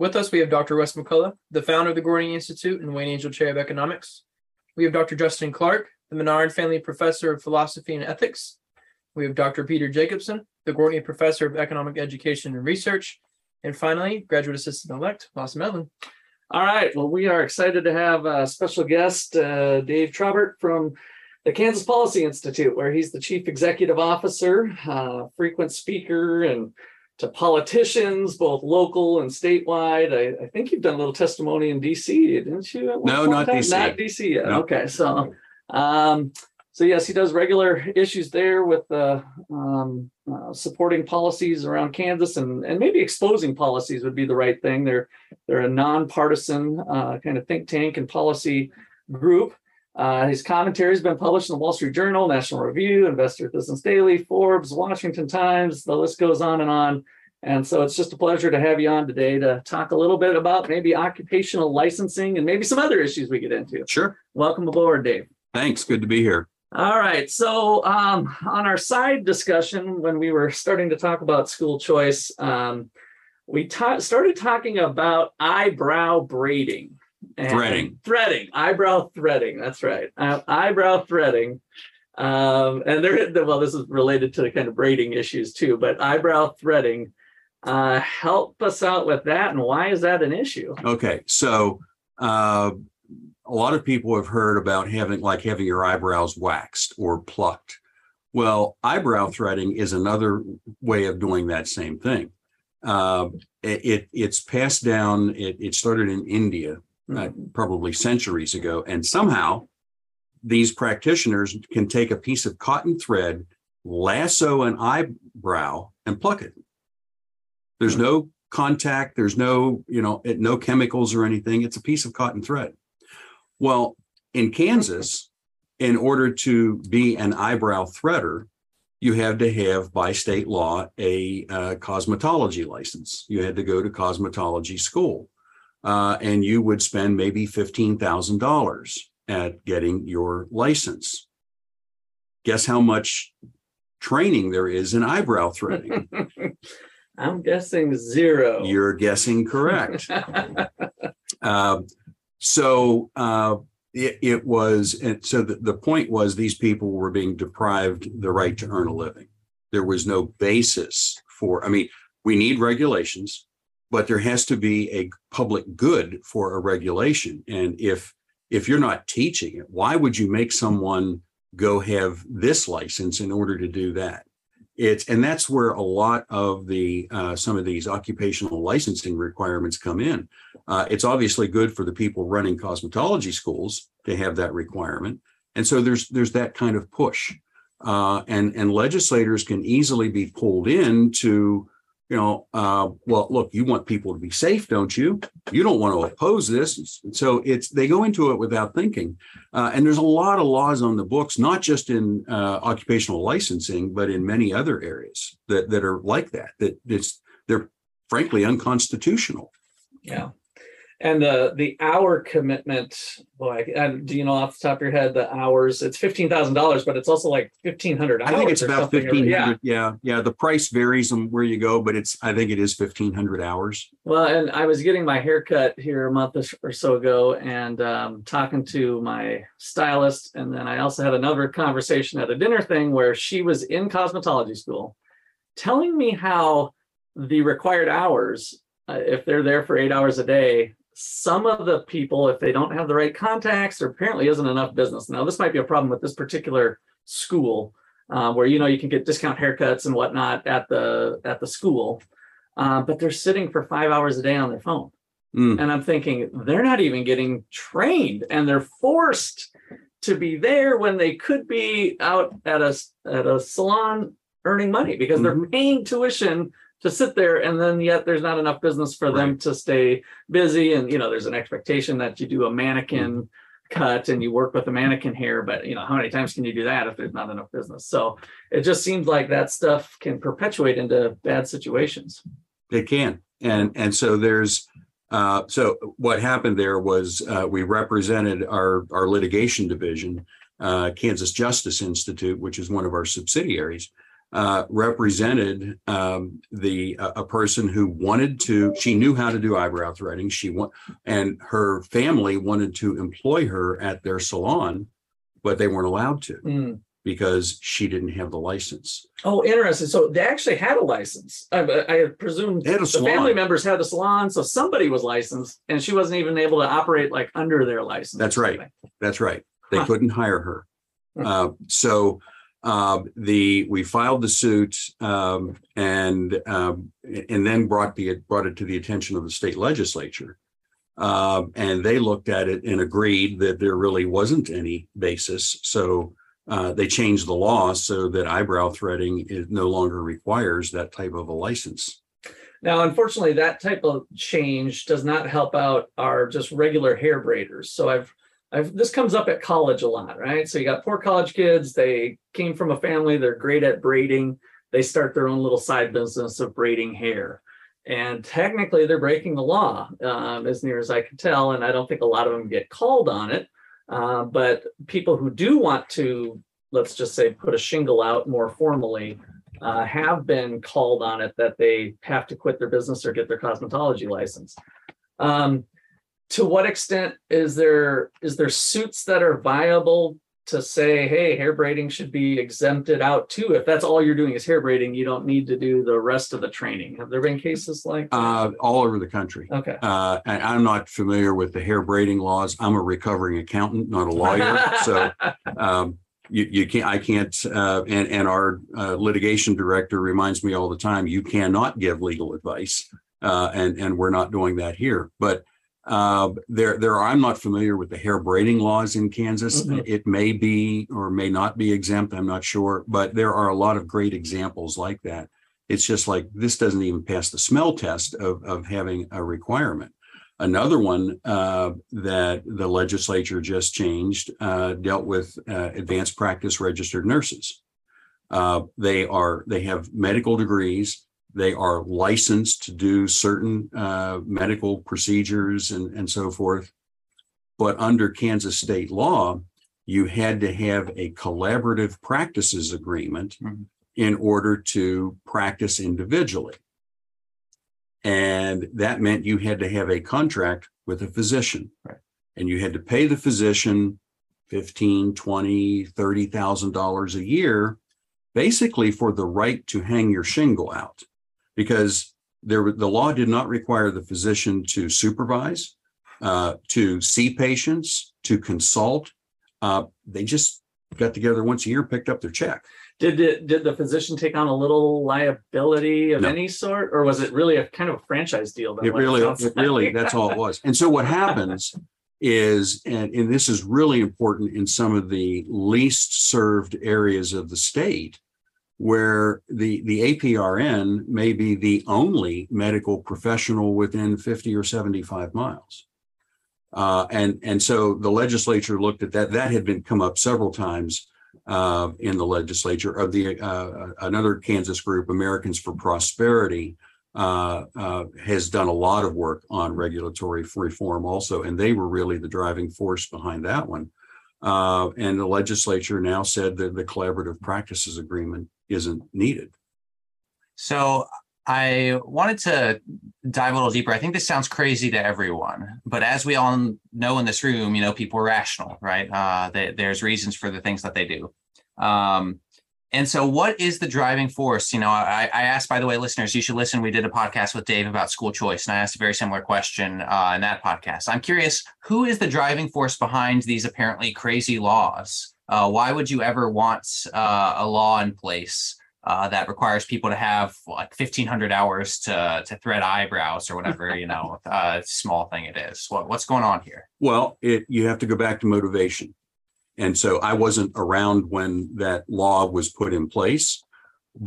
With us, we have Dr. Russ McCullough, the founder of the Gortney Institute and Wayne Angell Chair of Economics. We have Dr. Justin Clark, the Menard Family Professor of Philosophy and Ethics. We have Dr. Peter Jacobson, the Gortney Professor of Economic Education and Research. And finally, Graduate Assistant Elect, Lawson Medlin. All right. Well, we are excited to have a special guest, uh, Dave Trabert from the Kansas Policy Institute, where he's the Chief Executive Officer, uh, frequent speaker, and to politicians, both local and statewide. I, I, think you've done a little testimony in DC, didn't you? No, not time? DC. Not DC yet. No. Okay, so um, so yes, he does regular issues there with uh, um, uh, supporting policies around Kansas and and maybe exposing policies would be the right thing. They're they're a nonpartisan uh, kind of think tank and policy group. Uh, his commentary has been published in the Wall Street Journal, National Review, Investor Business Daily, Forbes, Washington Times. The list goes on and on. And so it's just a pleasure to have you on today to talk a little bit about maybe occupational licensing and maybe some other issues we get into. Sure. Welcome aboard, Dave. Thanks. Good to be here. All right. So, um, on our side discussion, when we were starting to talk about school choice, um, we ta- started talking about eyebrow braiding. Threading. Threading. Eyebrow threading. That's right. Uh, eyebrow threading. Um, and there, well, this is related to the kind of braiding issues too, but eyebrow threading. Uh, help us out with that. And why is that an issue? Okay. So, uh, a lot of people have heard about having like having your eyebrows waxed or plucked. Well, eyebrow threading is another way of doing that same thing. Uh, it, it, it's passed down. It, it started in India uh, probably centuries ago, and somehow these practitioners can take a piece of cotton thread, lasso an eyebrow, and pluck it. There's no contact. There's no you know no chemicals or anything. It's a piece of cotton thread. Well, in Kansas, in order to be an eyebrow threader, you had to have by state law a uh, cosmetology license. You had to go to cosmetology school, uh, and you would spend maybe fifteen thousand dollars at getting your license. Guess how much training there is in eyebrow threading? I'm guessing zero. You're guessing correct. uh, so uh, it, it, was, and so the, the point was these people were being deprived the right to earn a living. There was no basis for, I mean, we need regulations, but there has to be a public good for a regulation. And if if you're not teaching it, why would you make someone go have this license in order to do that? It's and that's where a lot of the uh, some of these occupational licensing requirements come in. Uh, it's obviously good for the people running cosmetology schools to have that requirement, and so there's there's that kind of push, uh, and and legislators can easily be pulled in to you know, uh, well, look, you want people to be safe, don't you? You don't want to oppose this. So it's they go into it without thinking. Uh, and there's a lot of laws on the books, not just in uh, occupational licensing, but in many other areas that that are like that. That it's they're frankly unconstitutional. Yeah and the the hour commitment boy and do you know off the top of your head the hours it's fifteen thousand dollars but it's also like fifteen hundred I think it's about fifteen hundred. Yeah. yeah, yeah. The price varies on where you go, but it's I think it is fifteen hundred hours. Well, and I was getting my haircut here a month or so ago, and um, talking to my stylist, and then I also had another conversation at a dinner thing where she was in cosmetology school, telling me how the required hours, uh, if they're there for eight hours a day, some of the people, if they don't have the right contacts, there apparently isn't enough business. Now, this might be a problem with this particular school, uh, where you know you can get discount haircuts and whatnot at the at the school, uh, but they're sitting for five hours a day on their phone. Mm. And I'm thinking they're not even getting trained, and they're forced to be there when they could be out at a at a salon earning money because mm-hmm. they're paying tuition to sit there and then yet there's not enough business for them to stay busy and you know there's an expectation that you do a mannequin cut and you work with the mannequin hair but you know how many times can you do that if there's not enough business? So it just seems like that stuff can perpetuate into bad situations. It can. And, and so there's, uh, so what happened there was, uh, we represented our, our litigation division, uh, Kansas Justice Institute, which is one of our subsidiaries, uh, represented, um, the, a, a person who wanted to, she knew how to do eyebrow threading. She want, and her family wanted to employ her at their salon, but they weren't allowed to Hmm. because she didn't have the license. oh interesting so they actually had a license i, I presume They had a the family members had a salon so somebody was licensed and she wasn't even able to operate like under their license That's right. That's right. They Huh. couldn't hire her. Hmm. Uh, so uh, the we filed the suit um, and um, and then brought the brought it to the attention of the state legislature. Um, and they looked at it and agreed that there really wasn't any basis. So uh, they changed the law so that eyebrow threading is no longer requires that type of a license. Now, unfortunately, that type of change does not help out our just regular hair braiders. So I've, I've, this comes up at college a lot, right? So you got poor college kids, they came from a family, they're great at braiding. They start their own little side business of braiding hair. And technically, they're breaking the law, um, as near as I can tell. And I don't think a lot of them get called on it. Uh, but people who do want to, let's just say, put a shingle out more formally, uh, have been called on it that they have to quit their business or get their cosmetology license. Um, to what extent is there is there suits that are viable to say, hey, hair braiding should be exempted out too? If that's all you're doing is hair braiding, you don't need to do the rest of the training. Have there been cases like that? Uh, all over the country. Okay. Uh, and I'm not familiar with the hair braiding laws. I'm a recovering accountant, not a lawyer. So um, you, you can't, I can't, uh, and, and our uh, litigation director reminds me all the time, you cannot give legal advice. Uh, and, and we're not doing that here. But uh, there, there are, I'm not familiar with the hair braiding laws in Kansas. Mhm. It may be or may not be exempt. I'm not sure, but there are a lot of great examples like that. It's just like this doesn't even pass the smell test of, of having a requirement. Another one uh, that the legislature just changed uh, dealt with uh, advanced practice registered nurses. Uh, they are they have medical degrees. They are licensed to do certain uh, medical procedures and, and so forth. But under Kansas state law, you had to have a collaborative practices agreement Mhm. in order to practice individually. And that meant you had to have a contract with a physician. Right. And you had to pay the physician 15, 20, 30,000 dollars a year basically for the right to hang your shingle out. Because there the law did not require the physician to supervise, uh, to see patients, to consult. Uh, they just got together once a year, picked up their check. Did it, did the physician take on a little liability of No. any sort, or was it really a kind of a franchise deal? It really, it really, that's all it was. And so what happens is, and, and this is really important in some of the least served areas of the state, where the, the APRN may be the only medical professional within 50 or 75 miles. Uh, and, and so the legislature looked at that. That had been come up several times uh, in the legislature of the, uh, another Kansas group, Americans for Prosperity, uh, uh, has done a lot of work on regulatory reform also, and they were really the driving force behind that one. Uh, and the legislature now said that the collaborative practices agreement isn't needed. So I wanted to dive a little deeper. I think this sounds crazy to everyone, but as we all know in this room, you know, people are rational, right? Uh, they, there's reasons for the things that they do. Um, and so, what is the driving force? You know, I, I asked, by the way, listeners, you should listen. We did a podcast with Dave about school choice, and I asked a very similar question uh, in that podcast. I'm curious, who is the driving force behind these apparently crazy laws? Uh, why would you ever want uh, a law in place uh, that requires people to have like 1500 hours to to thread eyebrows or whatever you know uh small thing it is what, what's going on here Well, it you have to go back to motivation. And so I wasn't around when that law was put in place.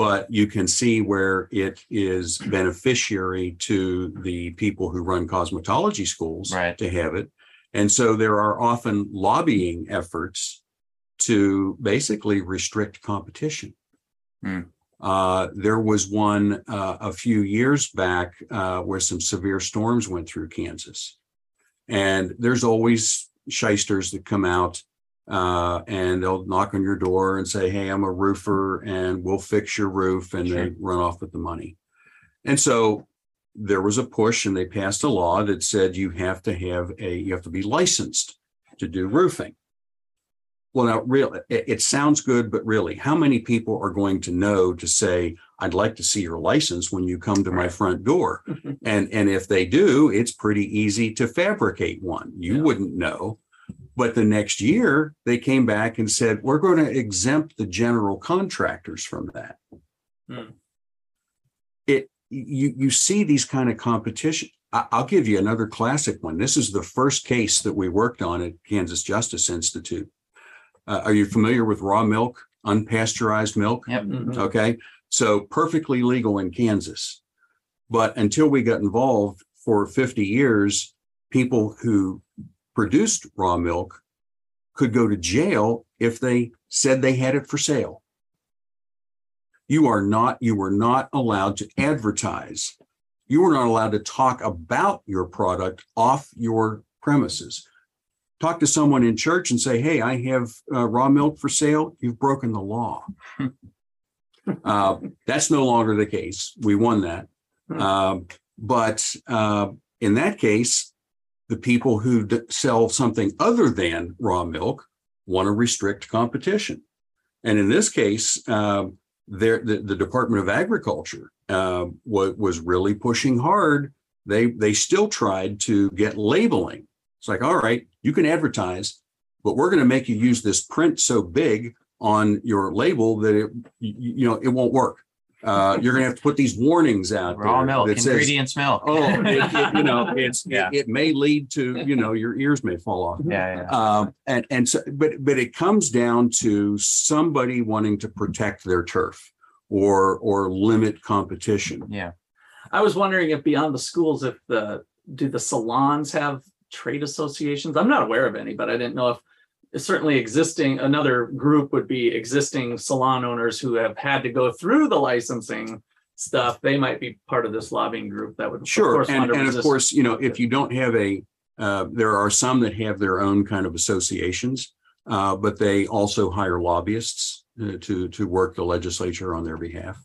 but you can see where it is beneficiary to the people who run cosmetology schools Right. to have it. And so there are often lobbying efforts to basically restrict competition. Hmm. Uh, there was one uh, a few years back uh, where some severe storms went through Kansas. And there's always shysters that come out uh, and they'll knock on your door and say, Hey, I'm a roofer and we'll fix your roof. And they Sure. run off with the money. And so there was a push and they passed a law that said you have to have a, you have to be licensed to do roofing. Well, now, really, it, it sounds good, but really, how many people are going to know to say, I'd like to see your license when you come to my front door? And, and if they do, it's pretty easy to fabricate one. You Yeah. wouldn't know. But the next year, they came back and said, we're going to exempt the general contractors from that. Hmm. It, you, you see these kind of competition. I, I'll give you another classic one. This is the first case that we worked on at Kansas Justice Institute. Uh, are you familiar with raw milk, unpasteurized milk? Yep. Mhm. Okay, so perfectly legal in Kansas. But until we got involved for 50 years, people who produced raw milk could go to jail if they said they had it for sale. You are not, you were not allowed to advertise. You were not allowed to talk about your product off your premises. Talk to someone in church and say, hey, I have uh, raw milk for sale. You've broken the law. Uh, that's no longer the case. We won that. Hmm. Um, but uh, in that case, the people who d- sell something other than raw milk want to restrict competition. And in this case, um, there the, the Department of Agriculture uh, was was really pushing hard. They they still tried to get labeling. It's like, all right, you can advertise, but we're going to make you use this print so big on your label that it you know it won't work. Uh, you're going to have to put these warnings out. Raw there milk, that says, ingredients milk. oh, it- it- you know, it's Yeah. it, it may lead to you know your ears may fall off. Yeah, yeah. Um, and and so, but but it comes down to somebody wanting to protect their turf or or limit competition. Yeah. I was wondering if beyond the schools, if the, do the salons have trade associations? I'm not aware of any, but I didn't know if certainly existing, another group would be existing salon owners who have had to go through the licensing stuff. They might be part of this lobbying group that would. of Sure, course, and and of course, you know, if you don't have a, uh, there are some that have their own kind of associations, uh, but they also hire lobbyists uh, to to work the legislature on their behalf.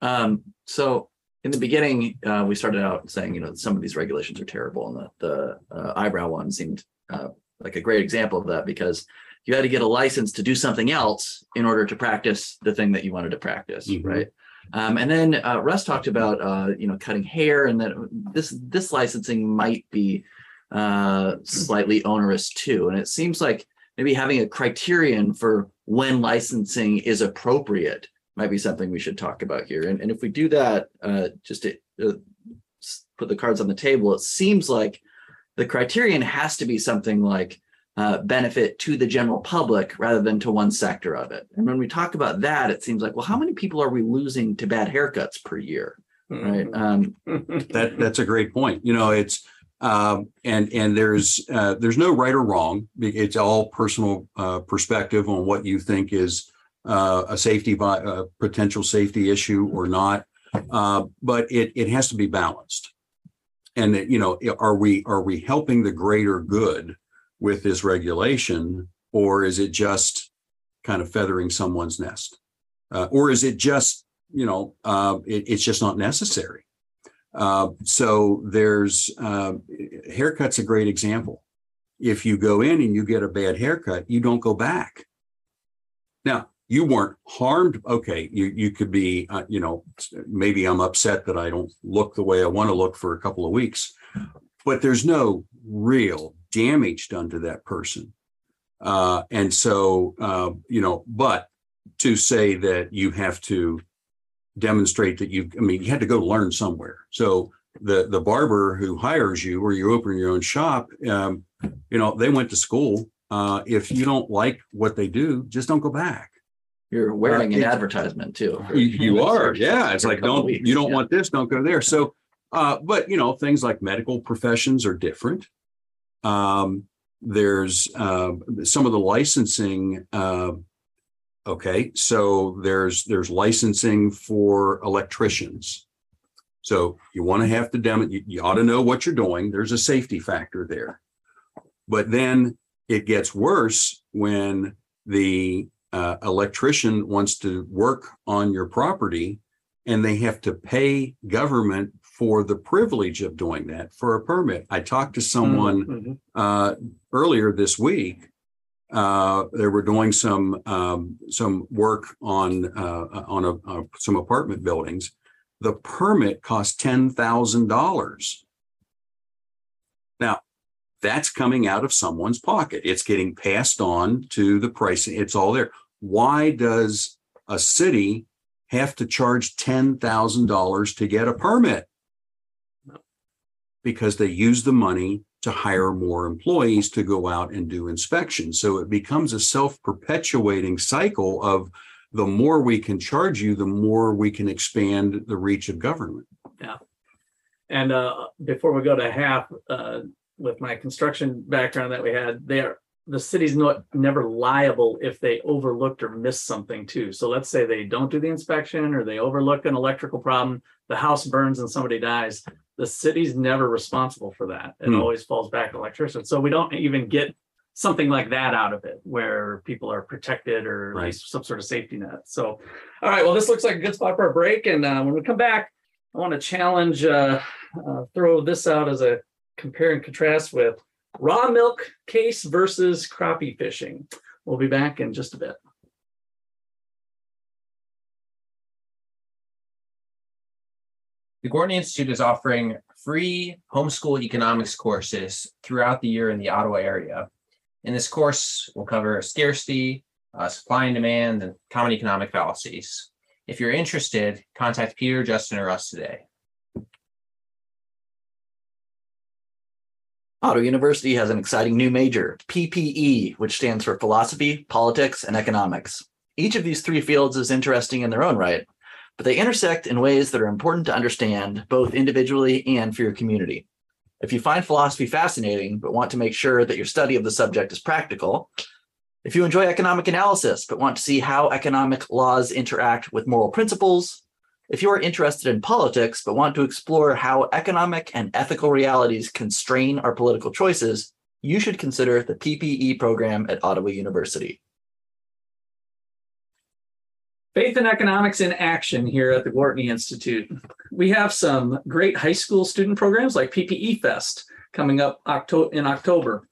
Um, so in the beginning, uh, we started out saying, you know, some of these regulations are terrible, and the the uh, eyebrow one seemed uh, like a great example of that because you had to get a license to do something else in order to practice the thing that you wanted to practice, Mhm. right? Um, and then uh, Russ talked about, uh, you know, cutting hair, and that this this licensing might be uh, slightly onerous too. And it seems like maybe having a criterion for when licensing is appropriate might be something we should talk about here. And, and if we do that, uh, just to uh, put the cards on the table, it seems like the criterion has to be something like uh, benefit to the general public rather than to one sector of it. And when we talk about that, it seems like, well, how many people are we losing to bad haircuts per year? Right. Um, That that's a great point. You know, it's um, and and there's uh, there's no right or wrong. It's all personal uh, perspective on what you think is uh, a safety a potential safety issue or not. Uh, but it it has to be balanced. And you know, are we are we helping the greater good with this regulation, or is it just kind of feathering someone's nest, uh, or is it just you know uh, it, it's just not necessary? Uh, so there's uh, haircut's a great example. If you go in and you get a bad haircut, you don't go back. Now you weren't harmed. Okay, you you could be, uh, you know, maybe I'm upset that I don't look the way I want to look for a couple of weeks, but there's no real damage done to that person. Uh, and so, uh, you know, but to say that you have to demonstrate that you, I mean, you had to go learn somewhere. So the the barber who hires you or you open your own shop, um, you know, they went to school. Uh, if you don't like what they do, just don't go back. You're wearing an advertisement too. You, you are, yeah. It's like, don't, weeks, you don't yeah. want this, don't go there. So, uh, but you know, things like medical professions are different. Um, there's, uh, some of the licensing, uh, okay, so there's, there's licensing for electricians. So you want to have to demo, you, you ought to know what you're doing. There's a safety factor there. But then it gets worse when the uh, electrician wants to work on your property and they have to pay government for the privilege of doing that for a permit. I talked to someone Mhm. uh, earlier this week. Uh, they were doing some um, some work on uh, on a, uh, some apartment buildings. The permit cost ten thousand dollars. Now, that's coming out of someone's pocket. It's getting passed on to the pricing. It's all there. Why does a city have to charge ten thousand dollars to get a permit? Because they use the money to hire more employees to go out and do inspections. So it becomes a self-perpetuating cycle of the more we can charge you, the more we can expand the reach of government. Yeah. And uh, before we go to half, uh, with my construction background that we had, they are the city's not never liable if they overlooked or missed something too. So let's say they don't do the inspection or they overlook an electrical problem, the house burns and somebody dies. The city's never responsible for that. It Hmm. always falls back to electrician. So we don't even get something like that out of it where people are protected or at Right. least some sort of safety net. So, all right, well, this looks like a good spot for a break. And uh, when we come back, I want to challenge, uh, uh, throw this out as a compare and contrast with raw milk case versus crappie fishing. We'll be back in just a bit. The Gortney Institute is offering free homeschool economics courses throughout the year in the Ottawa area. In this course, we'll cover scarcity, uh, supply and demand, and common economic fallacies. If you're interested, contact Peter, Justin, or us today. Ottawa University has an exciting new major, PPE, which stands for Philosophy, Politics, and Economics. Each of these three fields is interesting in their own right, but they intersect in ways that are important to understand both individually and for your community. If you find philosophy fascinating, but want to make sure that your study of the subject is practical, if you enjoy economic analysis, but want to see how economic laws interact with moral principles, if you are interested in politics but want to explore how economic and ethical realities constrain our political choices, you should consider the PPE program at Ottawa University. Faith and Economics in Action here at the Gortney Institute. We have some great high school student programs like PPE Fest coming up in October.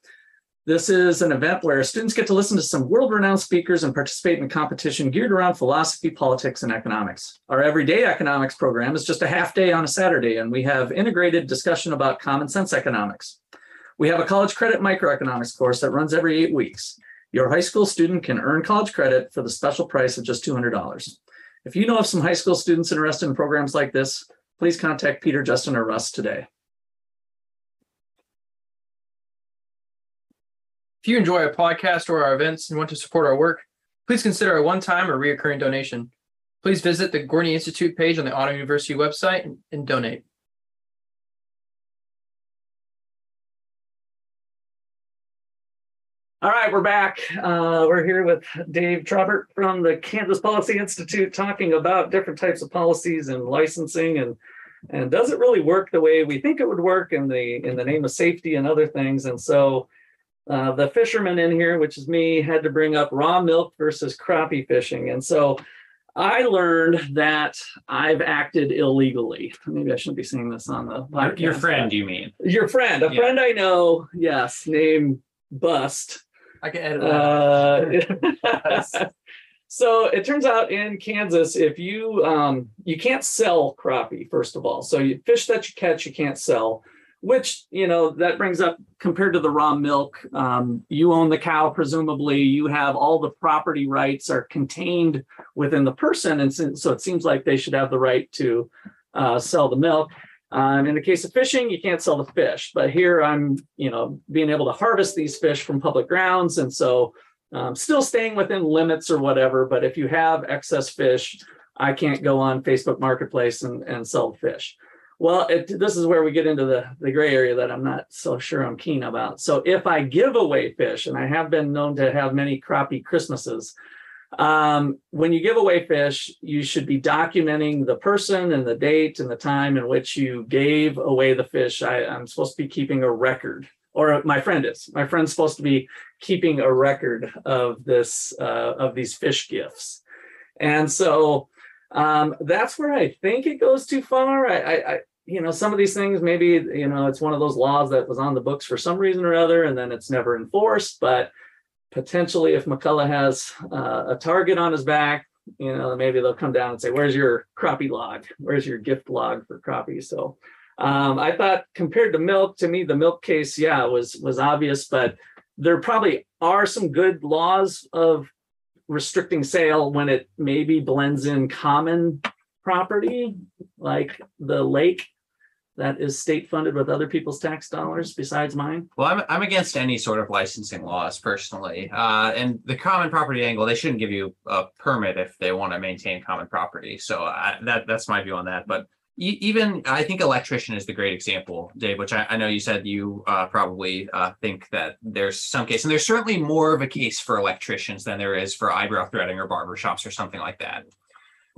This is an event where students get to listen to some world renowned speakers and participate in a competition geared around philosophy, politics, and economics. Our everyday economics program is just a half day on a Saturday, and we have integrated discussion about common sense economics. We have a college credit microeconomics course that runs every eight weeks. Your high school student can earn college credit for the special price of just $200. If you know of some high school students interested in programs like this, please contact Peter, Justin, or Russ today. If you enjoy our podcast or our events and want to support our work, please consider a one-time or recurring donation. Please visit the Gortney Institute page on the Ottawa University website and- and donate. All right, we're back. Uh, we're here with Dave Trabert from the Kansas Policy Institute talking about different types of policies and licensing and and does it really work the way we think it would work in the in the name of safety and other things. And so uh, the fisherman in here, which is me, had to bring up raw milk versus crappie fishing. And so I learned that I've acted illegally. Maybe I shouldn't be saying this on the Your, your friend, you mean? Your friend, a Yeah. friend I know, yes, named Bust. I can edit that. Uh, so it turns out in Kansas, if you um, you can't sell crappie, first of all. So you fish that you catch, you can't sell. Which you know that brings up compared to the raw milk, um, you own the cow. Presumably, you have all the property rights are contained within the person, and so it seems like they should have the right to uh, sell the milk. Um, in the case of fishing, you can't sell the fish, but here I'm, you know, being able to harvest these fish from public grounds, and so Um, still staying within limits or whatever, but if you have excess fish, I can't go on Facebook Marketplace and, and sell fish. Well, it, this is where we get into the, the gray area that I'm not so sure I'm keen about. So if I give away fish, and I have been known to have many crappie Christmases, um, when you give away fish, you should be documenting the person and the date and the time in which you gave away the fish. I, I'm supposed to be keeping a record, or my friend is. My friend's supposed to be keeping a record of this uh, of these fish gifts, and so um, that's where I think it goes too far. I, I, I, you know, some of these things maybe you know it's one of those laws that was on the books for some reason or other, and then it's never enforced, but potentially if McCullough has uh, a target on his back, you know, maybe they'll come down and say, where's your crappie log? Where's your gift log for crappie? So um, I thought compared to milk, to me, the milk case, yeah, was was obvious, but there probably are some good laws of restricting sale when it maybe blends in common property, like the lake that is state funded with other people's tax dollars besides mine. Well, I'm, I'm against any sort of licensing laws personally. Uh, and the common property angle, they shouldn't give you a permit if they want to maintain common property. So I, that that's my view on that. But even I think electrician is the great example, Dave, which I, I know you said you uh, probably uh, think that there's some case, and there's certainly more of a case for electricians than there is for eyebrow threading or barber shops or something like that.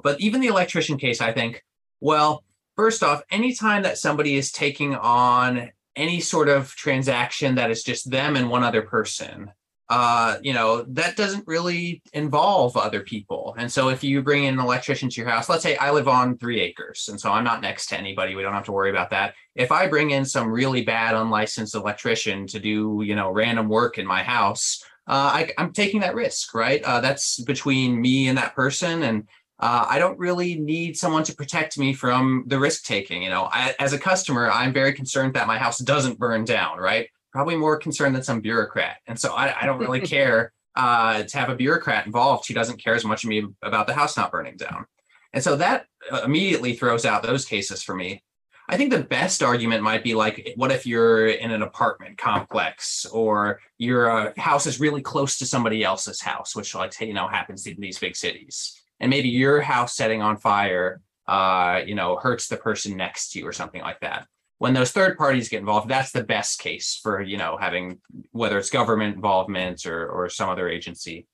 But even the electrician case, I think, well, first off, anytime that somebody is taking on any sort of transaction that is just them and one other person, uh, you know, that doesn't really involve other people. And so if you bring in an electrician to your house, let's say I live on three acres, and so I'm not next to anybody, we don't have to worry about that. If I bring in some really bad unlicensed electrician to do, you know, random work in my house, uh, I, I'm taking that risk, right? Uh, that's between me and that person, and uh, I don't really need someone to protect me from the risk taking. You know, I, as a customer, I'm very concerned that my house doesn't burn down, right? Probably more concerned than some bureaucrat. And so I, I don't really care uh, to have a bureaucrat involved who doesn't care as much me about the house not burning down. And so that uh, immediately throws out those cases for me. I think the best argument might be like, what if you're in an apartment complex or your uh, house is really close to somebody else's house, which like you know happens in these big cities and maybe your house setting on fire uh, you know hurts the person next to you or something like that. When those third parties get involved that's the best case for you know having whether it's government involvement or or some other agency.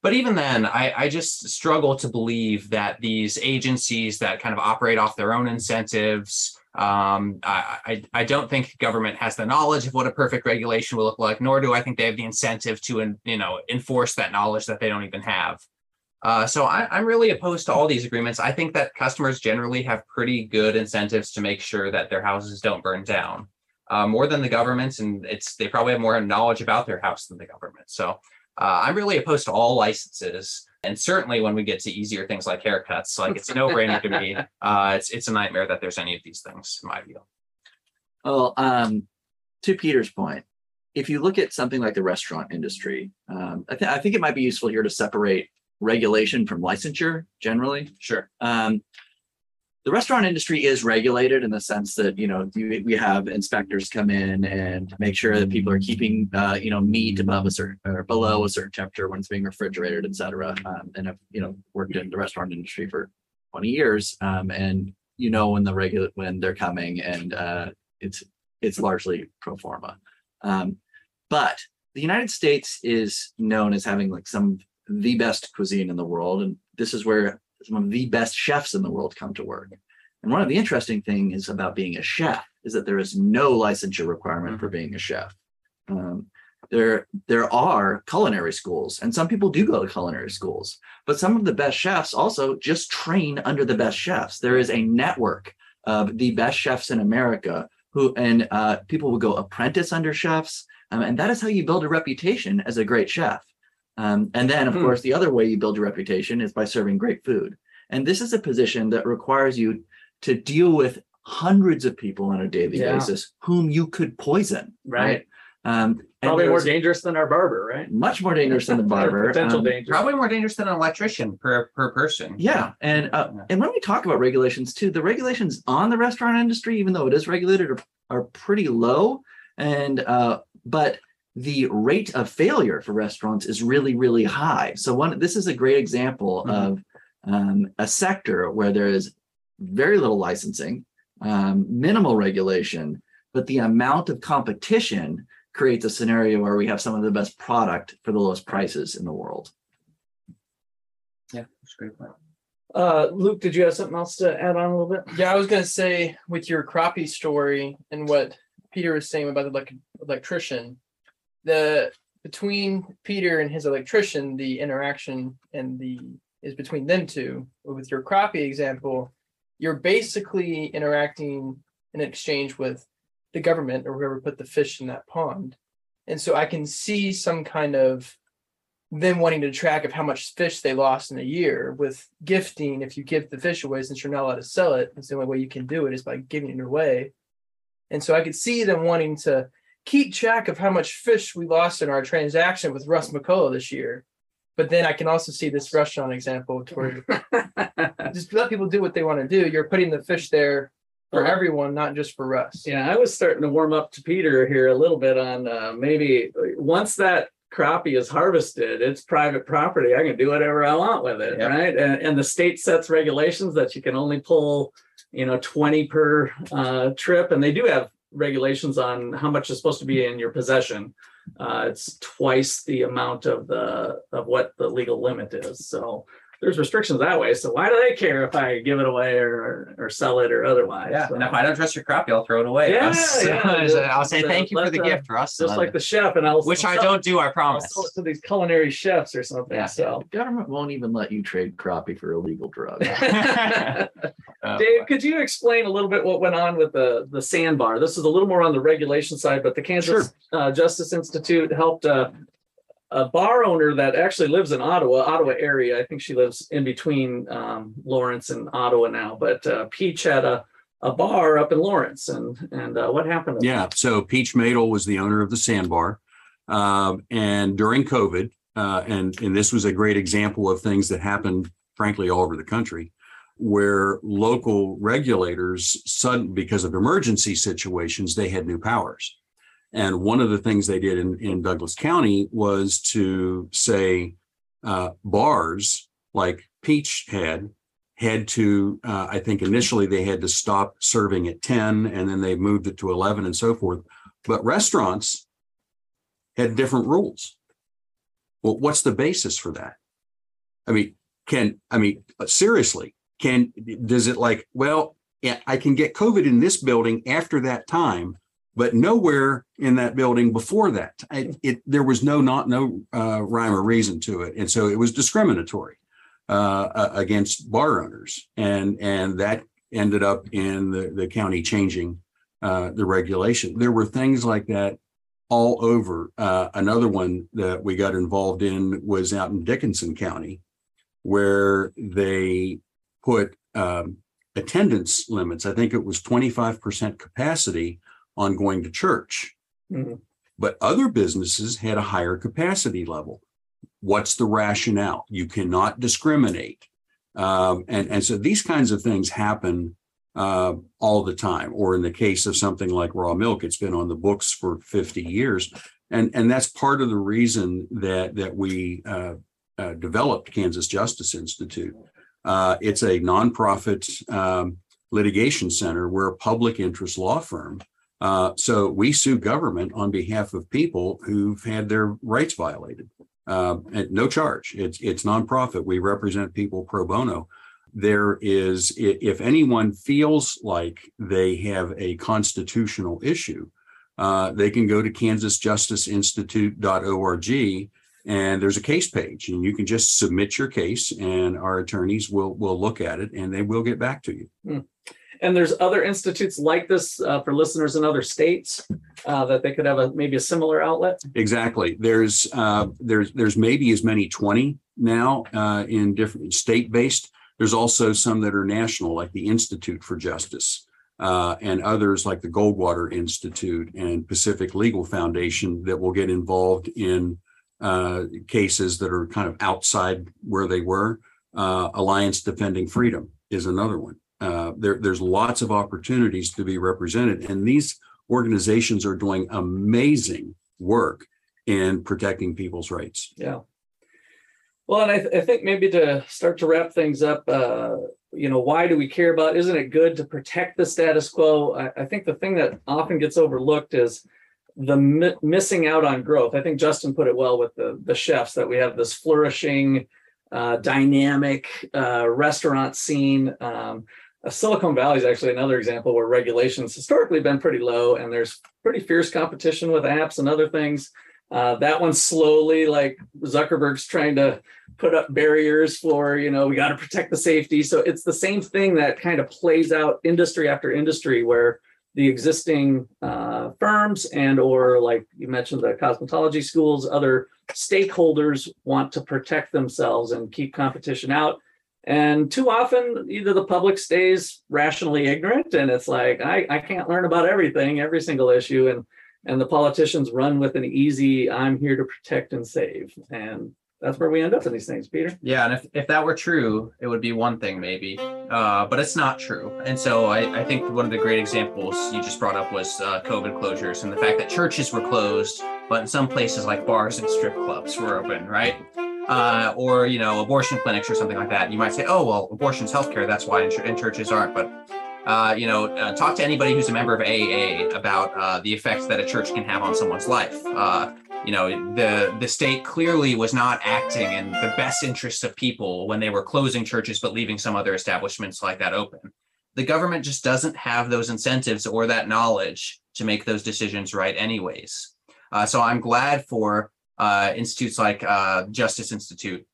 But even then I, I just struggle to believe that these agencies that kind of operate off their own incentives um, I, I, don't think government has the knowledge of what a perfect regulation will look like nor do i think they have the incentive to you know enforce that knowledge that they don't even have uh, so I, I'm really opposed to all these agreements. I think that customers generally have pretty good incentives to make sure that their houses don't burn down, uh, more than the governments, and it's they probably have more knowledge about their house than the government. So uh, I'm really opposed to all licenses, and certainly when we get to easier things like haircuts, like it's no-brainer to me. Uh, it's it's a nightmare that there's any of these things, in my view. Well, um, to Peter's point, if you look at something like the restaurant industry, um, I, th- I think it might be useful here to separate regulation from licensure generally. Sure. Um, the restaurant industry is regulated in the sense that you know you, we have inspectors come in and make sure that people are keeping uh, you know meat above a certain or below a certain temperature when it's being refrigerated, et cetera. Um, and I've you know worked in the restaurant industry for 20 years, um, and you know when the regular when they're coming, and uh, it's it's largely pro forma. Um, but the United States is known as having like some the best cuisine in the world. And this is where some of the best chefs in the world come to work. And one of the interesting things about being a chef is that there is no licensure requirement for being a chef. Um, there, there are culinary schools, and some people do go to culinary schools, but some of the best chefs also just train under the best chefs. There is a network of the best chefs in America who, and uh, people will go apprentice under chefs. Um, and that is how you build a reputation as a great chef. Um, and then, of Hmm. course, the other way you build your reputation is by serving great food. And this is a position that requires you to deal with hundreds of people on a daily Yeah. basis whom you could poison. Right. Um, and Probably more dangerous than our barber, right? much more dangerous than the barber. Potential Um, danger. Probably more dangerous than an electrician per per person. Yeah, and uh, Yeah. and when we talk about regulations too, the regulations on the restaurant industry, even though it is regulated, are, are pretty low. And uh, but the rate of failure for restaurants is really, really high. So one, this is a great example Mhm. of um, a sector where there is very little licensing, um, minimal regulation, but the amount of competition creates a scenario where we have some of the best product for the lowest prices in the world. Yeah, that's a great point. Uh, Luke, did you have something else to add on a little bit? Yeah, I was gonna say with your crappie story and what Peter was saying about the elec- electrician, the between Peter and his electrician, the interaction and the is between them two. With your crappie example, you're basically interacting in exchange with the government or whoever put the fish in that pond. And so I can see some kind of them wanting to track of how much fish they lost in a year with gifting. If you give the fish away, since you're not allowed to sell it, it's the only way you can do it is by giving it away. And so I could see them wanting to keep track of how much fish we lost in our transaction with Russ McCullough this year. But then I can also see this restaurant example to where just let people do what they want to do. You're putting the fish there for Uh-huh. everyone, not just for Russ. Yeah, I was starting to warm up to Peter here a little bit on uh, maybe once that crappie is harvested, it's private property. I can do whatever I want with it, Yeah. right? And, and the state sets regulations that you can only pull, you know, 20 per uh, trip. And they do have regulations on how much is supposed to be in your possession. Uh, it's twice the amount of the of what the legal limit is. So there's restrictions that way. So why do they care if I give it away or or, sell it or otherwise? Yeah, So- and if I don't trust your crappie, I'll throw it away. Yeah, Russ. yeah, I'll say just, uh, thank you for the the- gift, Russ. just like the chef, and I'll which I'll I don't do, I I'll promise. sell it to these culinary chefs or something. Yeah. So, The government won't even let you trade crappie for illegal drugs. Uh, Dave, could you explain a little bit what went on with the the sandbar? This is a little more on the regulation side, but the Kansas uh, Justice Institute helped uh, a bar owner that actually lives in Ottawa, Ottawa area. I think she lives in between um, Lawrence and Ottawa now. But uh, Peach had a a bar up in Lawrence, and and uh, what happened? Yeah, so Peach Madl was the owner of the Sandbar. Um, and during COVID, uh, and, and this was a great example of things that happened, frankly, all over the country, where local regulators, sudden, because of emergency situations, they had new powers. And one of the things they did in, in Douglas County was to say uh, bars like Peach had had to, uh, I think initially they had to stop serving at 10 and then they moved it to 11 and so forth. But restaurants had different rules. Well, what's the basis for that? I mean, can, I mean, uh, seriously, can, does it like, well, yeah, I can get COVID in this building after that time, but nowhere in that building before that. It, there was no, not, no uh, rhyme or reason to it. And so it was discriminatory uh, against bar owners. And, and that ended up in the, the county changing uh, the regulation. There were things like that all over. Uh, another one that we got involved in was out in Dickinson County, where they put um, attendance limits. I think it was 25% capacity on going to church. Mhm. But other businesses had a higher capacity level. What's the rationale? You cannot discriminate. Um, and, and so these kinds of things happen uh, all the time. Or in the case of something like raw milk, it's been on the books for 50 years. And, and that's part of the reason that, that we uh, uh, developed Kansas Justice Institute. Uh, it's a nonprofit um, litigation center. We're a public interest law firm. Uh, so we sue government on behalf of people who've had their rights violated. Uh, at no charge. It's it's nonprofit. We represent people pro bono. There is, if anyone feels like they have a constitutional issue, uh, they can go to kansasjusticeinstitute.org and there's a case page and you can just submit your case and our attorneys will will look at it and they will get back to you. And there's other institutes like this uh, for listeners in other states uh, that they could have a maybe a similar outlet. Exactly. There's uh, there's there's maybe as many 20 now uh, in different state based. There's also some that are national, like the Institute for Justice, uh, and others like the Goldwater Institute and Pacific Legal Foundation that will get involved in uh, cases that are kind of outside where they were. Uh, Alliance Defending Freedom is another one. Uh, there, there's lots of opportunities to be represented, and these organizations are doing amazing work in protecting people's rights. Yeah. Well, and I, th- I think maybe to start to wrap things up, uh, you know, why do we care about? Isn't it good to protect the status quo? I, I think the thing that often gets overlooked is the mi- missing out on growth. I think Justin put it well with the the chefs that we have this flourishing, uh, dynamic uh, restaurant scene. Um, Silicon Valley is actually another example where regulations historically been pretty low, and there's pretty fierce competition with apps and other things. Uh, that one slowly, like Zuckerberg's trying to put up barriers for, you know, we got to protect the safety. So it's the same thing that kind of plays out industry after industry where the existing uh, firms and or like you mentioned the cosmetology schools, other stakeholders want to protect themselves and keep competition out. And too often, either the public stays rationally ignorant and it's like, I, I can't learn about everything, every single issue. And and the politicians run with an easy i'm here to protect and save and that's where we end up in these things peter Yeah, and if, if that were true, it would be one thing maybe, uh, but it's not true. And so I, I think one of the great examples you just brought up was uh, COVID closures and the fact that churches were closed, but in some places like bars and strip clubs were open, right? Uh, or you know abortion clinics or something like that. You might say, oh well, abortion's healthcare, that's why ch- and churches aren't. But uh, you know, uh, talk to anybody who's a member of AA about uh, the effects that a church can have on someone's life. Uh, you know, the the state clearly was not acting in the best interests of people when they were closing churches but leaving some other establishments like that open. The government just doesn't have those incentives or that knowledge to make those decisions right, anyways. Uh, so I'm glad for uh, institutes like uh, Justice Institute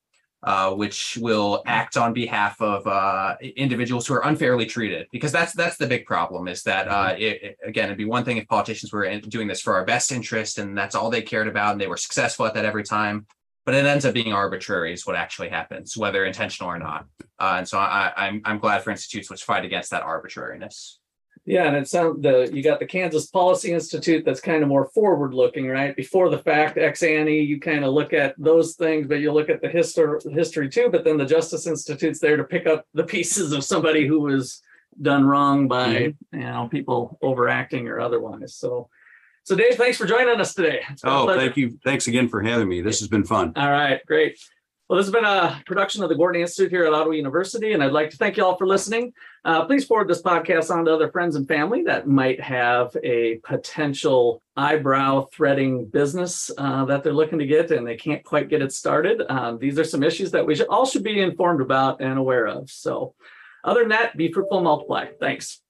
uh, which will act on behalf of uh, individuals who are unfairly treated. Because that's that's the big problem. Is that uh, it, it- again, it'd be one thing if politicians were doing this for our best interest and that's all they cared about, and they were successful at that every time. But it ends up being arbitrary, is what actually happens, whether intentional or not. Uh, and so I, I'm I'm glad for institutes which fight against that arbitrariness. Yeah and it sounds the you got the kansas policy institute that's kind of more forward looking right before the fact ex ante you kind of look at those things but you look at the history history too but then the justice institute's there to pick up the pieces of somebody who was done wrong by mm-hmm. you know people overacting or otherwise so so dave thanks for joining us today It's been a Oh, thank you. Thanks again for having me. This has been fun. All right, great. Well, this has been a production of the Gortney Institute here at Ottawa University, and I'd like to thank you all for listening. Uh, please forward this podcast on to other friends and family that might have a potential eyebrow threading business uh, that they're looking to get and they can't quite get it started. Um, these are some issues that we should, all should be informed about and aware of. So, other than that, be fruitful, multiply. Thanks.